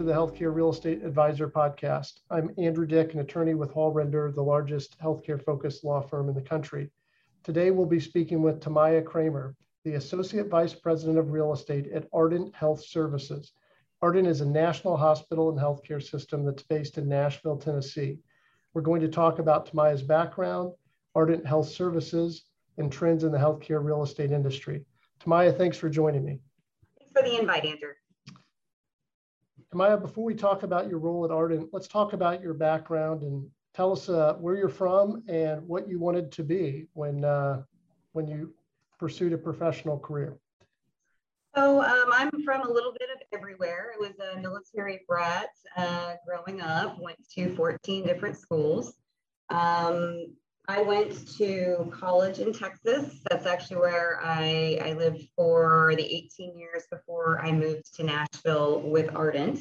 to the Healthcare Real Estate Advisor podcast. I'm Andrew Dick, an attorney with Hall Render, the largest healthcare focused law firm in the country. Today, we'll be speaking with Tamaya Kramer, the Associate Vice President of Real Estate at Ardent Health Services. Ardent is a national hospital and healthcare system that's based in Nashville, Tennessee. We're going to talk about Tamaya's background, Ardent Health Services, and trends in the healthcare real estate industry. Tamaya, thanks for joining me. Thanks for the invite, Andrew. Tamaya, before we talk about your role at Ardent, let's talk about your background and tell us uh, where you're from and what you wanted to be when uh, when you pursued a professional career. So um, I'm from a little bit of everywhere. I was a military brat uh, growing up. Went to 14 different schools. Um, I went to college in Texas. That's actually where I, I lived for the 18 years before I moved to Nashville with Ardent.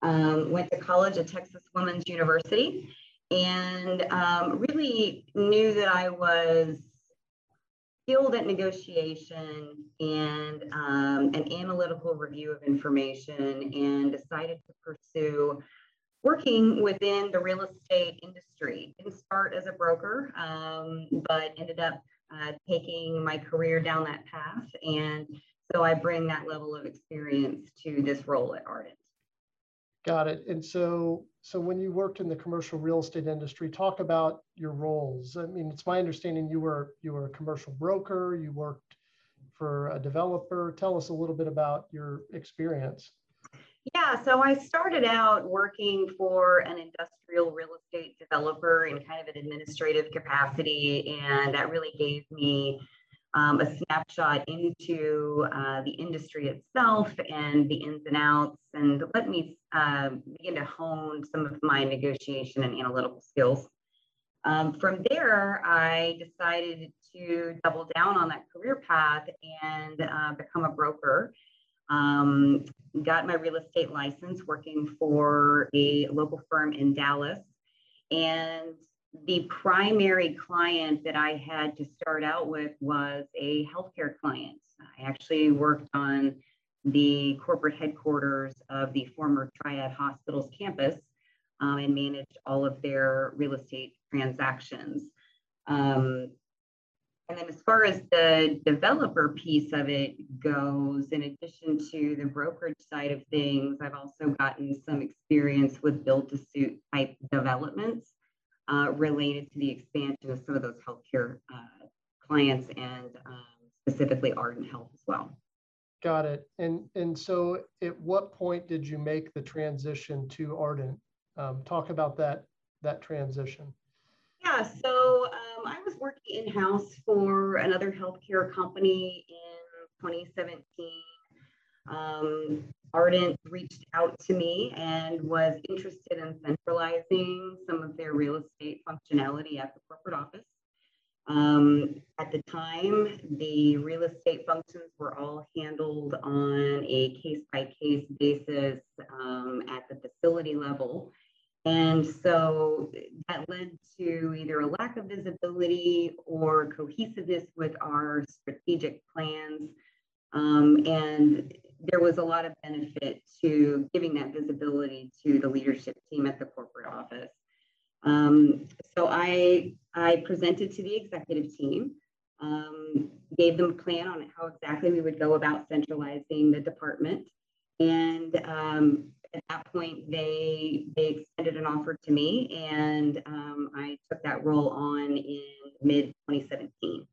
Um, went to college at Texas Women's University and um, really knew that I was skilled at negotiation and um, an analytical review of information and decided to pursue working within the real estate industry. Didn't start as a broker, um, but ended up uh, taking my career down that path. And so I bring that level of experience to this role at Ardent. Got it. And so, so when you worked in the commercial real estate industry, talk about your roles. I mean, it's my understanding you were you were a commercial broker. You worked for a developer. Tell us a little bit about your experience. Yeah, so I started out working for an industrial real estate developer in kind of an administrative capacity, and that really gave me um, a snapshot into uh, the industry itself and the ins and outs, and let me uh, begin to hone some of my negotiation and analytical skills. Um, from there, I decided to double down on that career path and uh, become a broker. Um, got my real estate license working for a local firm in Dallas. And the primary client that I had to start out with was a healthcare client. I actually worked on the corporate headquarters of the former Triad Hospitals campus um, and managed all of their real estate transactions. Um, and then as far as the developer piece of it goes, in addition to the brokerage side of things, I've also gotten some experience with build to suit type developments uh, related to the expansion of some of those healthcare uh, clients and um, specifically Ardent Health as well. Got it. And and so, at what point did you make the transition to Ardent? Um, talk about that that transition. Yeah. Working in house for another healthcare company in 2017. Um, Ardent reached out to me and was interested in centralizing some of their real estate functionality at the corporate office. Um, at the time, the real estate functions were all handled on a case by case basis um, at the facility level. And so that led to either a lack of visibility or cohesiveness with our strategic plans. Um, and there was a lot of benefit to giving that visibility to the leadership team at the corporate office. Um, so I, I presented to the executive team, um, gave them a plan on how exactly we would go about centralizing the department. And um, at that point, they, they extended an offer to me, and um, I took that role on in mid 2017.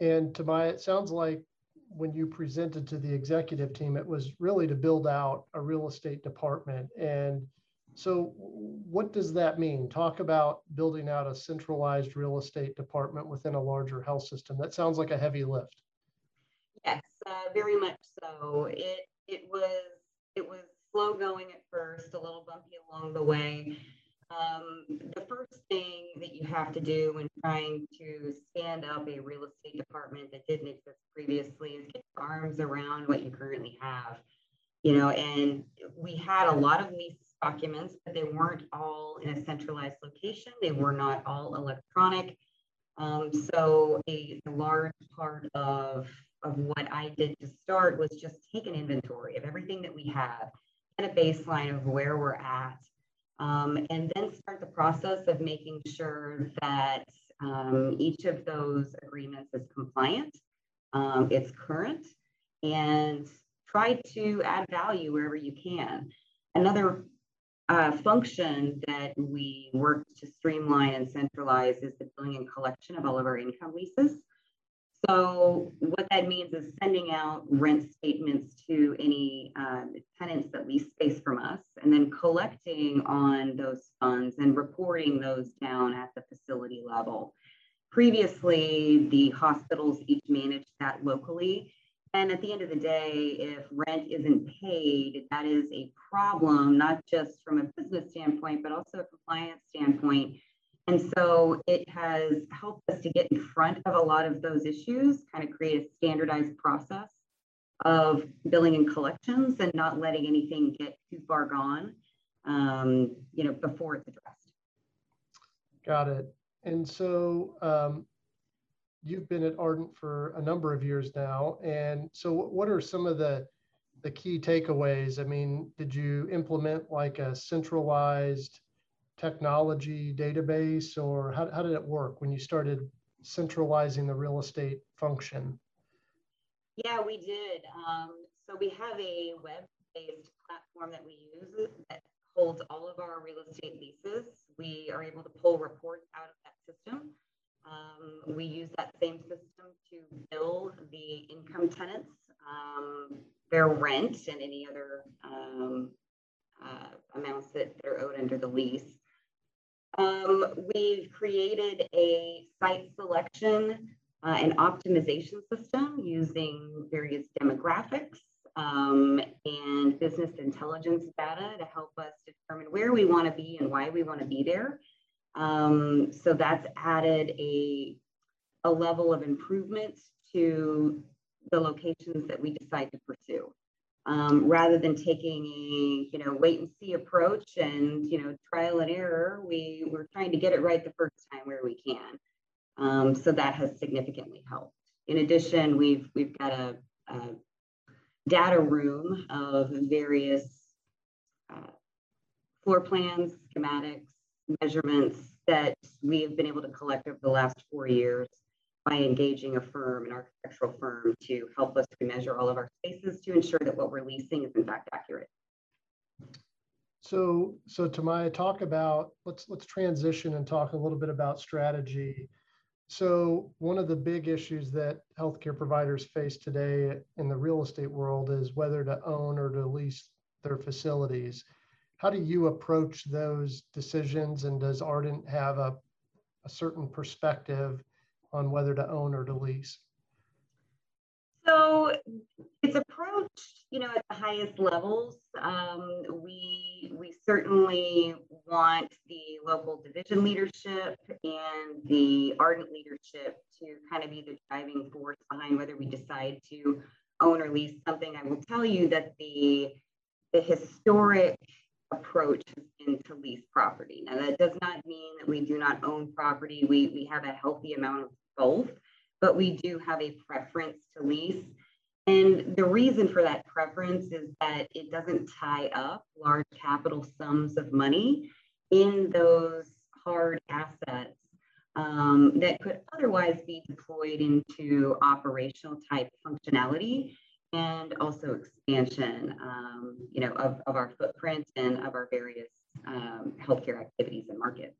And Tamaya, it sounds like when you presented to the executive team, it was really to build out a real estate department. And so, what does that mean? Talk about building out a centralized real estate department within a larger health system. That sounds like a heavy lift. Yes, uh, very much so. It it was it was slow going at first, a little bumpy along the way. Um, the first thing that you have to do when trying to stand up a real estate department that didn't exist previously is get your arms around what you currently have. You know, and we had a lot of lease documents, but they weren't all in a centralized location. They were not all electronic. Um, so a, a large part of, of what I did to start was just take an inventory of everything that we have and a baseline of where we're at, um, and then start the process of making sure that um, each of those agreements is compliant, um, it's current, and try to add value wherever you can. Another uh, function that we work to streamline and centralize is the billing and collection of all of our income leases. So what that means is sending out rent statements to any uh, tenants that lease space from us, and then collecting on those funds and reporting those down at the facility level. Previously, the hospitals each managed that locally. And at the end of the day, if rent isn't paid, that is a problem, not just from a business standpoint, but also a compliance standpoint and so it has helped us to get in front of a lot of those issues, kind of create a standardized process of billing and collections and not letting anything get too far gone, um, you know, before it's addressed. Got it. And so um, you've been at Ardent for a number of years now. And so what are some of the the key takeaways? I mean, did you implement like a centralized technology database or how, how did it work when you started centralizing the real estate function? Yeah, we did. Um, so we have a web-based platform that we use that holds all of our real estate leases. We are able to pull reports out of that system. Um, we use that same system to bill the income tenants um, their rent and any other um, uh, amounts that, are owed under the lease. Um, we've created a site selection uh, and optimization system using various demographics um, and business intelligence data to help us determine where we want to be and why we want to be there. Um, so that's added a, a level of improvement to the locations that we decide to pursue um, rather than taking a you know wait and see approach and you know trial and error we we're trying to get it right the first time where we can. Um, so that has significantly helped. In addition we've we've got a, a data room of various uh, floor plans schematics measurements that we have been able to collect over the last four years by engaging a firm, an architectural firm, to help us measure all of our spaces to ensure that what we're leasing is in fact accurate. So, so Tamaya, talk about let's let's transition and talk a little bit about strategy. So, one of the big issues that healthcare providers face today in the real estate world is whether to own or to lease their facilities. How do you approach those decisions, and does Ardent have a, a certain perspective on whether to own or to lease? So it's approached, you know, at the highest levels. Um, we we certainly want the local division leadership and the ardent leadership to kind of be the driving force behind whether we decide to own or lease something. I will tell you that the the historic approach has been to lease property. Now that does not mean that we do not own property. We we have a healthy amount of both, but we do have a preference to lease. And the reason for that preference is that it doesn't tie up large capital sums of money in those hard assets um, that could otherwise be deployed into operational type functionality and also expansion, um, you know, of, of our footprint and of our various um, healthcare activities and markets.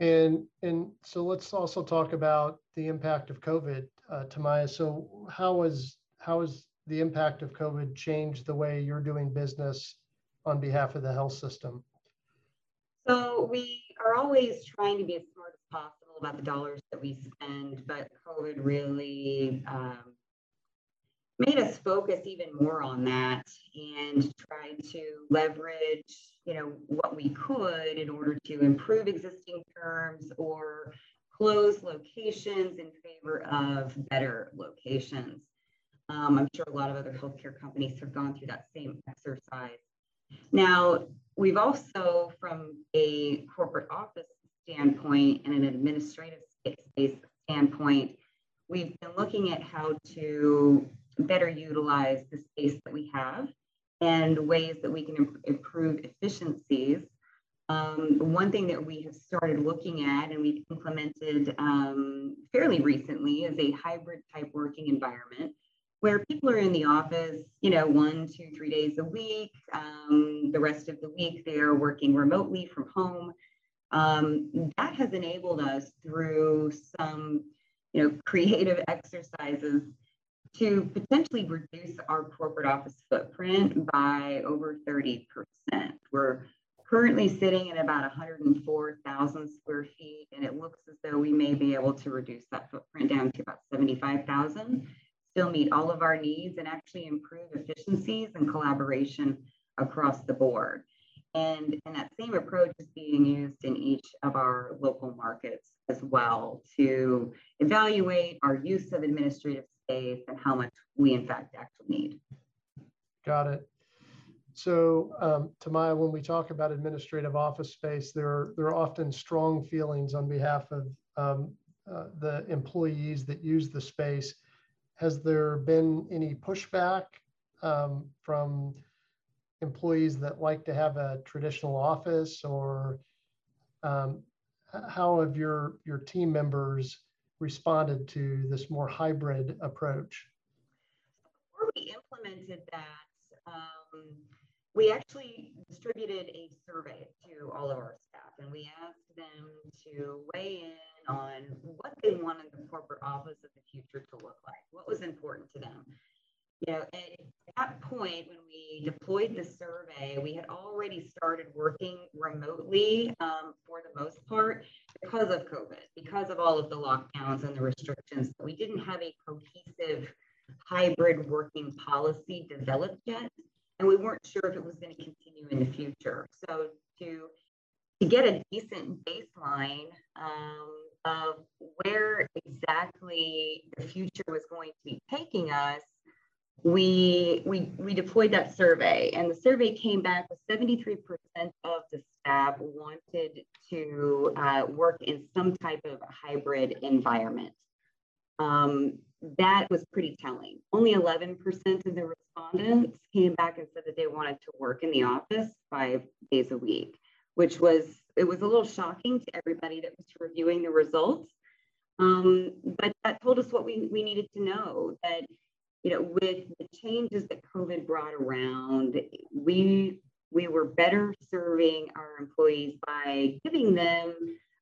And and so let's also talk about the impact of COVID, uh, Tamaya. So how has how has the impact of COVID changed the way you're doing business on behalf of the health system? So we are always trying to be as smart as possible about the dollars that we spend, but COVID really um, made us focus even more on that and try to leverage you know what we could in order to improve existing terms or close locations in favor of better locations. Um, i'm sure a lot of other healthcare companies have gone through that same exercise. Now we've also from a corporate office standpoint and an administrative space standpoint we've been looking at how to better utilize the space that we have and ways that we can improve efficiencies. Um, one thing that we have started looking at and we've implemented um, fairly recently is a hybrid type working environment where people are in the office, you know, one, two, three days a week. Um, the rest of the week, they are working remotely from home. Um, that has enabled us through some, you know, creative exercises to potentially reduce our corporate office footprint by over 30%. We're currently sitting at about 104,000 square feet, and it looks as though we may be able to reduce that footprint down to about 75,000, still meet all of our needs, and actually improve efficiencies and collaboration across the board. And, and that same approach is being used in each of our local markets as well to evaluate our use of administrative space and how much we in fact actually need. Got it. So, um, Tamaya, when we talk about administrative office space, there are, there are often strong feelings on behalf of um, uh, the employees that use the space. Has there been any pushback um, from employees that like to have a traditional office, or um, how have your your team members responded to this more hybrid approach? Before we implemented that, um, we actually distributed a survey to all of our staff and we asked them to weigh in on what they wanted the corporate office of the future to look like, what was important to them. You know, at that point, when we deployed the survey, we had already started working remotely um, for the most part because of COVID, because of all of the lockdowns and the restrictions. We didn't have a cohesive hybrid working policy developed yet and we weren't sure if it was going to continue in the future. So to to get a decent baseline um, of where exactly the future was going to be taking us, we we we deployed that survey, and the survey came back with 73% of the staff wanted to uh, work in some type of hybrid environment. Um, that was pretty telling. Only 11% of the respondents came back and said that they wanted to work in the office five days a week, which was, it was a little shocking to everybody that was reviewing the results. Um, but that told us what we, we needed to know that, you know, with the changes that COVID brought around, we, we were better serving our employees by giving them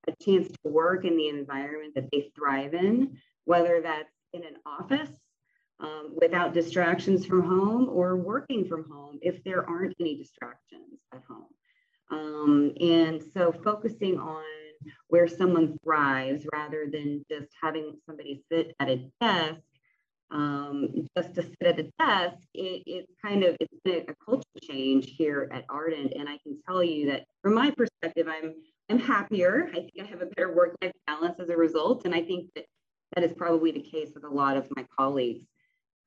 a chance to work in the environment that they thrive in, whether that's in an office um, without distractions from home or working from home if there aren't any distractions at home. Um, and so focusing on where someone thrives rather than just having somebody sit at a desk um, just to sit at a desk, it, it's kind of it's been a culture change here at Ardent, and I can tell you that from my perspective, I'm I'm happier. I think I have a better work-life balance as a result, and I think that that is probably the case with a lot of my colleagues.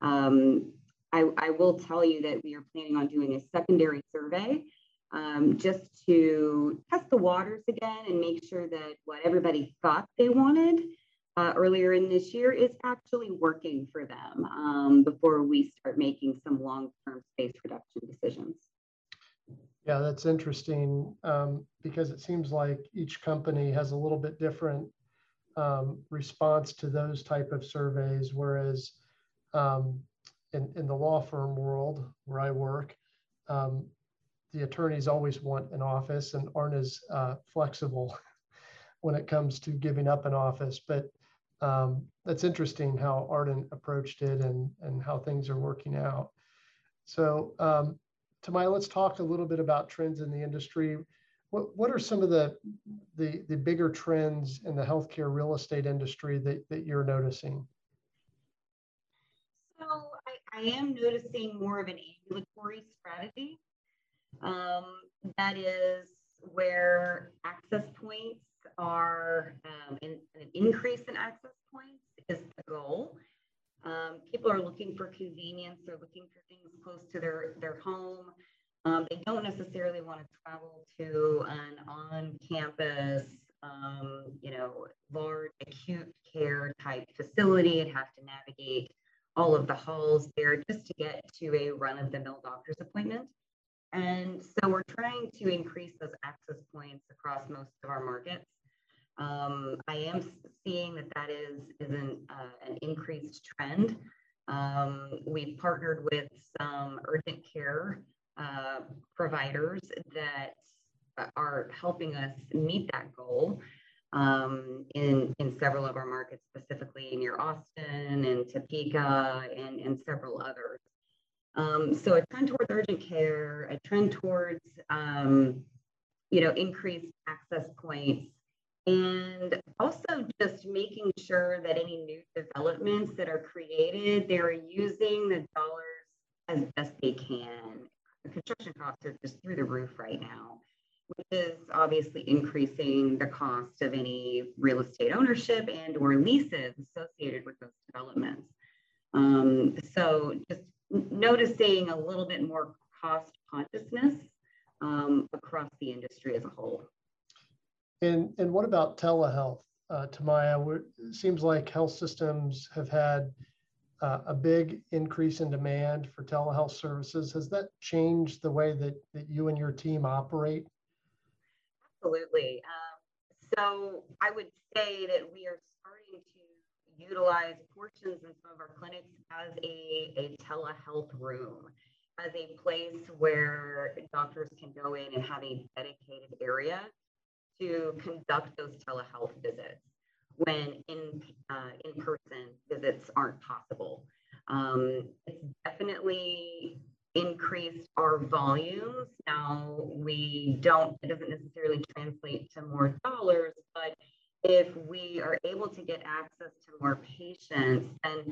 Um, I, I, will tell you that we are planning on doing a secondary survey um, just to test the waters again and make sure that what everybody thought they wanted uh, earlier in this year is actually working for them um, before we start making some long-term space reduction decisions. Yeah, that's interesting um, because it seems like each company has a little bit different um, response to those type of surveys, whereas um, in, in the law firm world where I work, um, the attorneys always want an office and aren't as uh, flexible when it comes to giving up an office. But um, that's interesting how Ardent approached it and, and how things are working out. So, um, Tamaya, let's talk a little bit about trends in the industry. What, what are some of the, the, the bigger trends in the healthcare real estate industry that, that you're noticing? So I, I am noticing more of an ambulatory strategy. Um, that is where access points are um, an increase in access points is the goal. Um, people are looking for convenience. They're looking for things close to their, their home. Um, they don't necessarily want to travel to an on-campus, um, you know, large acute care type facility and have to navigate all of the halls there just to get to a run of the mill doctor's appointment. And so we're trying to increase those access points across most of our markets. Um, I am seeing that that is, is an, uh, an increased trend. Um, we've partnered with some urgent care uh, providers that are helping us meet that goal um, in, in several of our markets, specifically near Austin and Topeka and, and several others. Um, so a trend towards urgent care, a trend towards, um, you know, increased access points, and also just making sure that any new developments that are created, they're using the dollars as best they can. The construction costs are just through the roof right now which is obviously increasing the cost of any real estate ownership and or leases associated with those developments. Um, so just noticing a little bit more cost consciousness um, across the industry as a whole. And, and what about telehealth, uh, Tamaya? It seems like health systems have had uh, a big increase in demand for telehealth services. Has that changed the way that, that you and your team operate? Absolutely. Um, so I would say that we are starting to utilize portions in some of our clinics as a, a telehealth room, as a place where doctors can go in and have a dedicated area to conduct those telehealth visits when in uh, in-person visits aren't possible. Um, it's definitely increased our volumes. Now we don't, it doesn't necessarily translate to more dollars, but if we are able to get access to more patients, and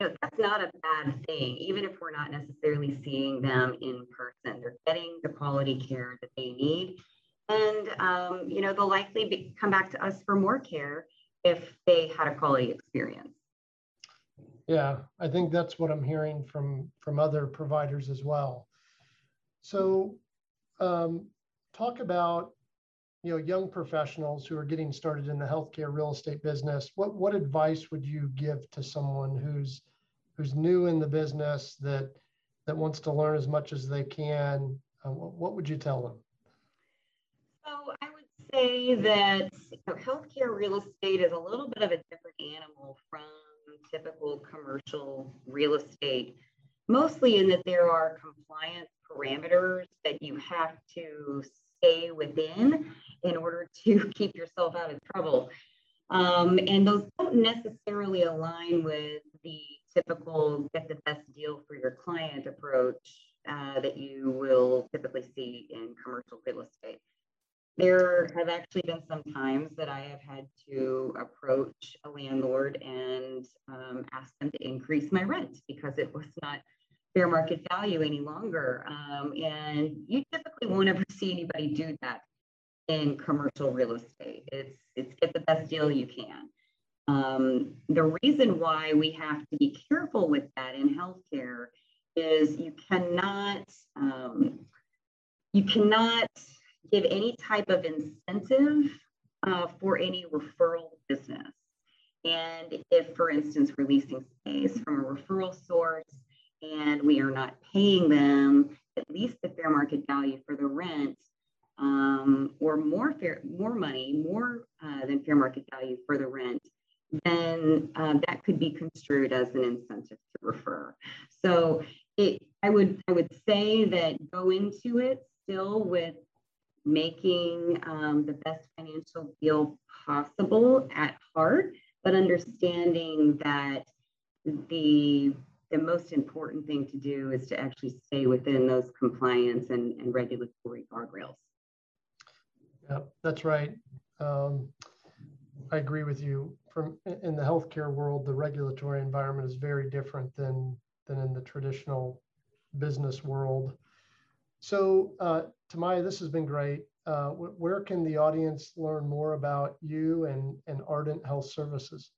you know, that's not a bad thing, even if we're not necessarily seeing them in person. They're getting the quality care that they need. And, um, you know, they'll likely be, come back to us for more care if they had a quality experience. Yeah, I think that's what I'm hearing from from other providers as well. So, um, talk about you know young professionals who are getting started in the healthcare real estate business. What what advice would you give to someone who's who's new in the business that that wants to learn as much as they can? Uh, what, what would you tell them? Say that you know, healthcare real estate is a little bit of a different animal from typical commercial real estate, mostly in that there are compliance parameters that you have to stay within in order to keep yourself out of trouble. Um, and those don't necessarily align with the typical get the best deal for your client approach uh, that you will typically see in commercial real estate. There have actually been some times that I have had to approach a landlord and um, ask them to increase my rent because it was not fair market value any longer. Um, and you typically won't ever see anybody do that in commercial real estate. It's it's get the best deal you can. Um, the reason why we have to be careful with that in healthcare is you cannot um, you cannot give any type of incentive uh, for any referral business. And if, for instance, we're leasing space from a referral source and we are not paying them at least the fair market value for the rent, um, or more fair, more money, more uh, than fair market value for the rent, then uh, that could be construed as an incentive to refer. So it, I would I would say that go into it still with making um, the best financial deal possible at heart, but understanding that the the most important thing to do is to actually stay within those compliance and, and regulatory guardrails. Yeah, that's right. Um, I agree with you. From in the healthcare world, the regulatory environment is very different than than in the traditional business world. So, uh, Tamaya, this has been great. Uh, where can the audience learn more about you and, and Ardent Health Services?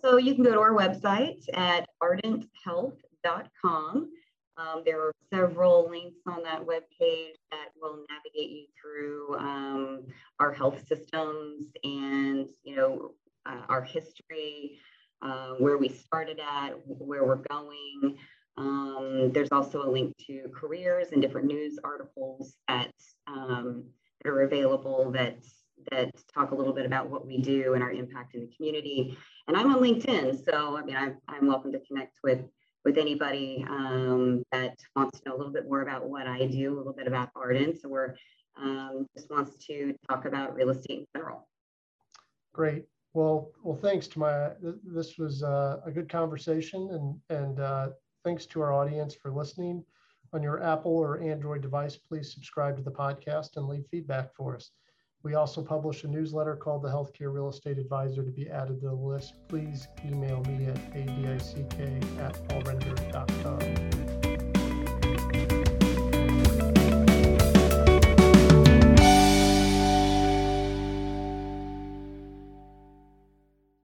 So you can go to our website at ardenthealth.com. Um, there are several links on that webpage that will navigate you through um, our health systems and you know uh, our history, uh, where we started at, where we're going. Um, there's also a link to careers and different news articles that, um, that are available that that talk a little bit about what we do and our impact in the community. And I'm on LinkedIn, so I mean, I'm, I'm welcome to connect with with anybody um, that wants to know a little bit more about what I do, a little bit about Ardent, or um, just wants to talk about real estate in general. Great. Well, well, thanks Tamaya. This was uh, a good conversation, and and uh, thanks to our audience for listening. On your Apple or Android device, please subscribe to the podcast and leave feedback for us. We also publish a newsletter called the Healthcare Real Estate Advisor to be added to the list. Please email me at adick at hallrender.com.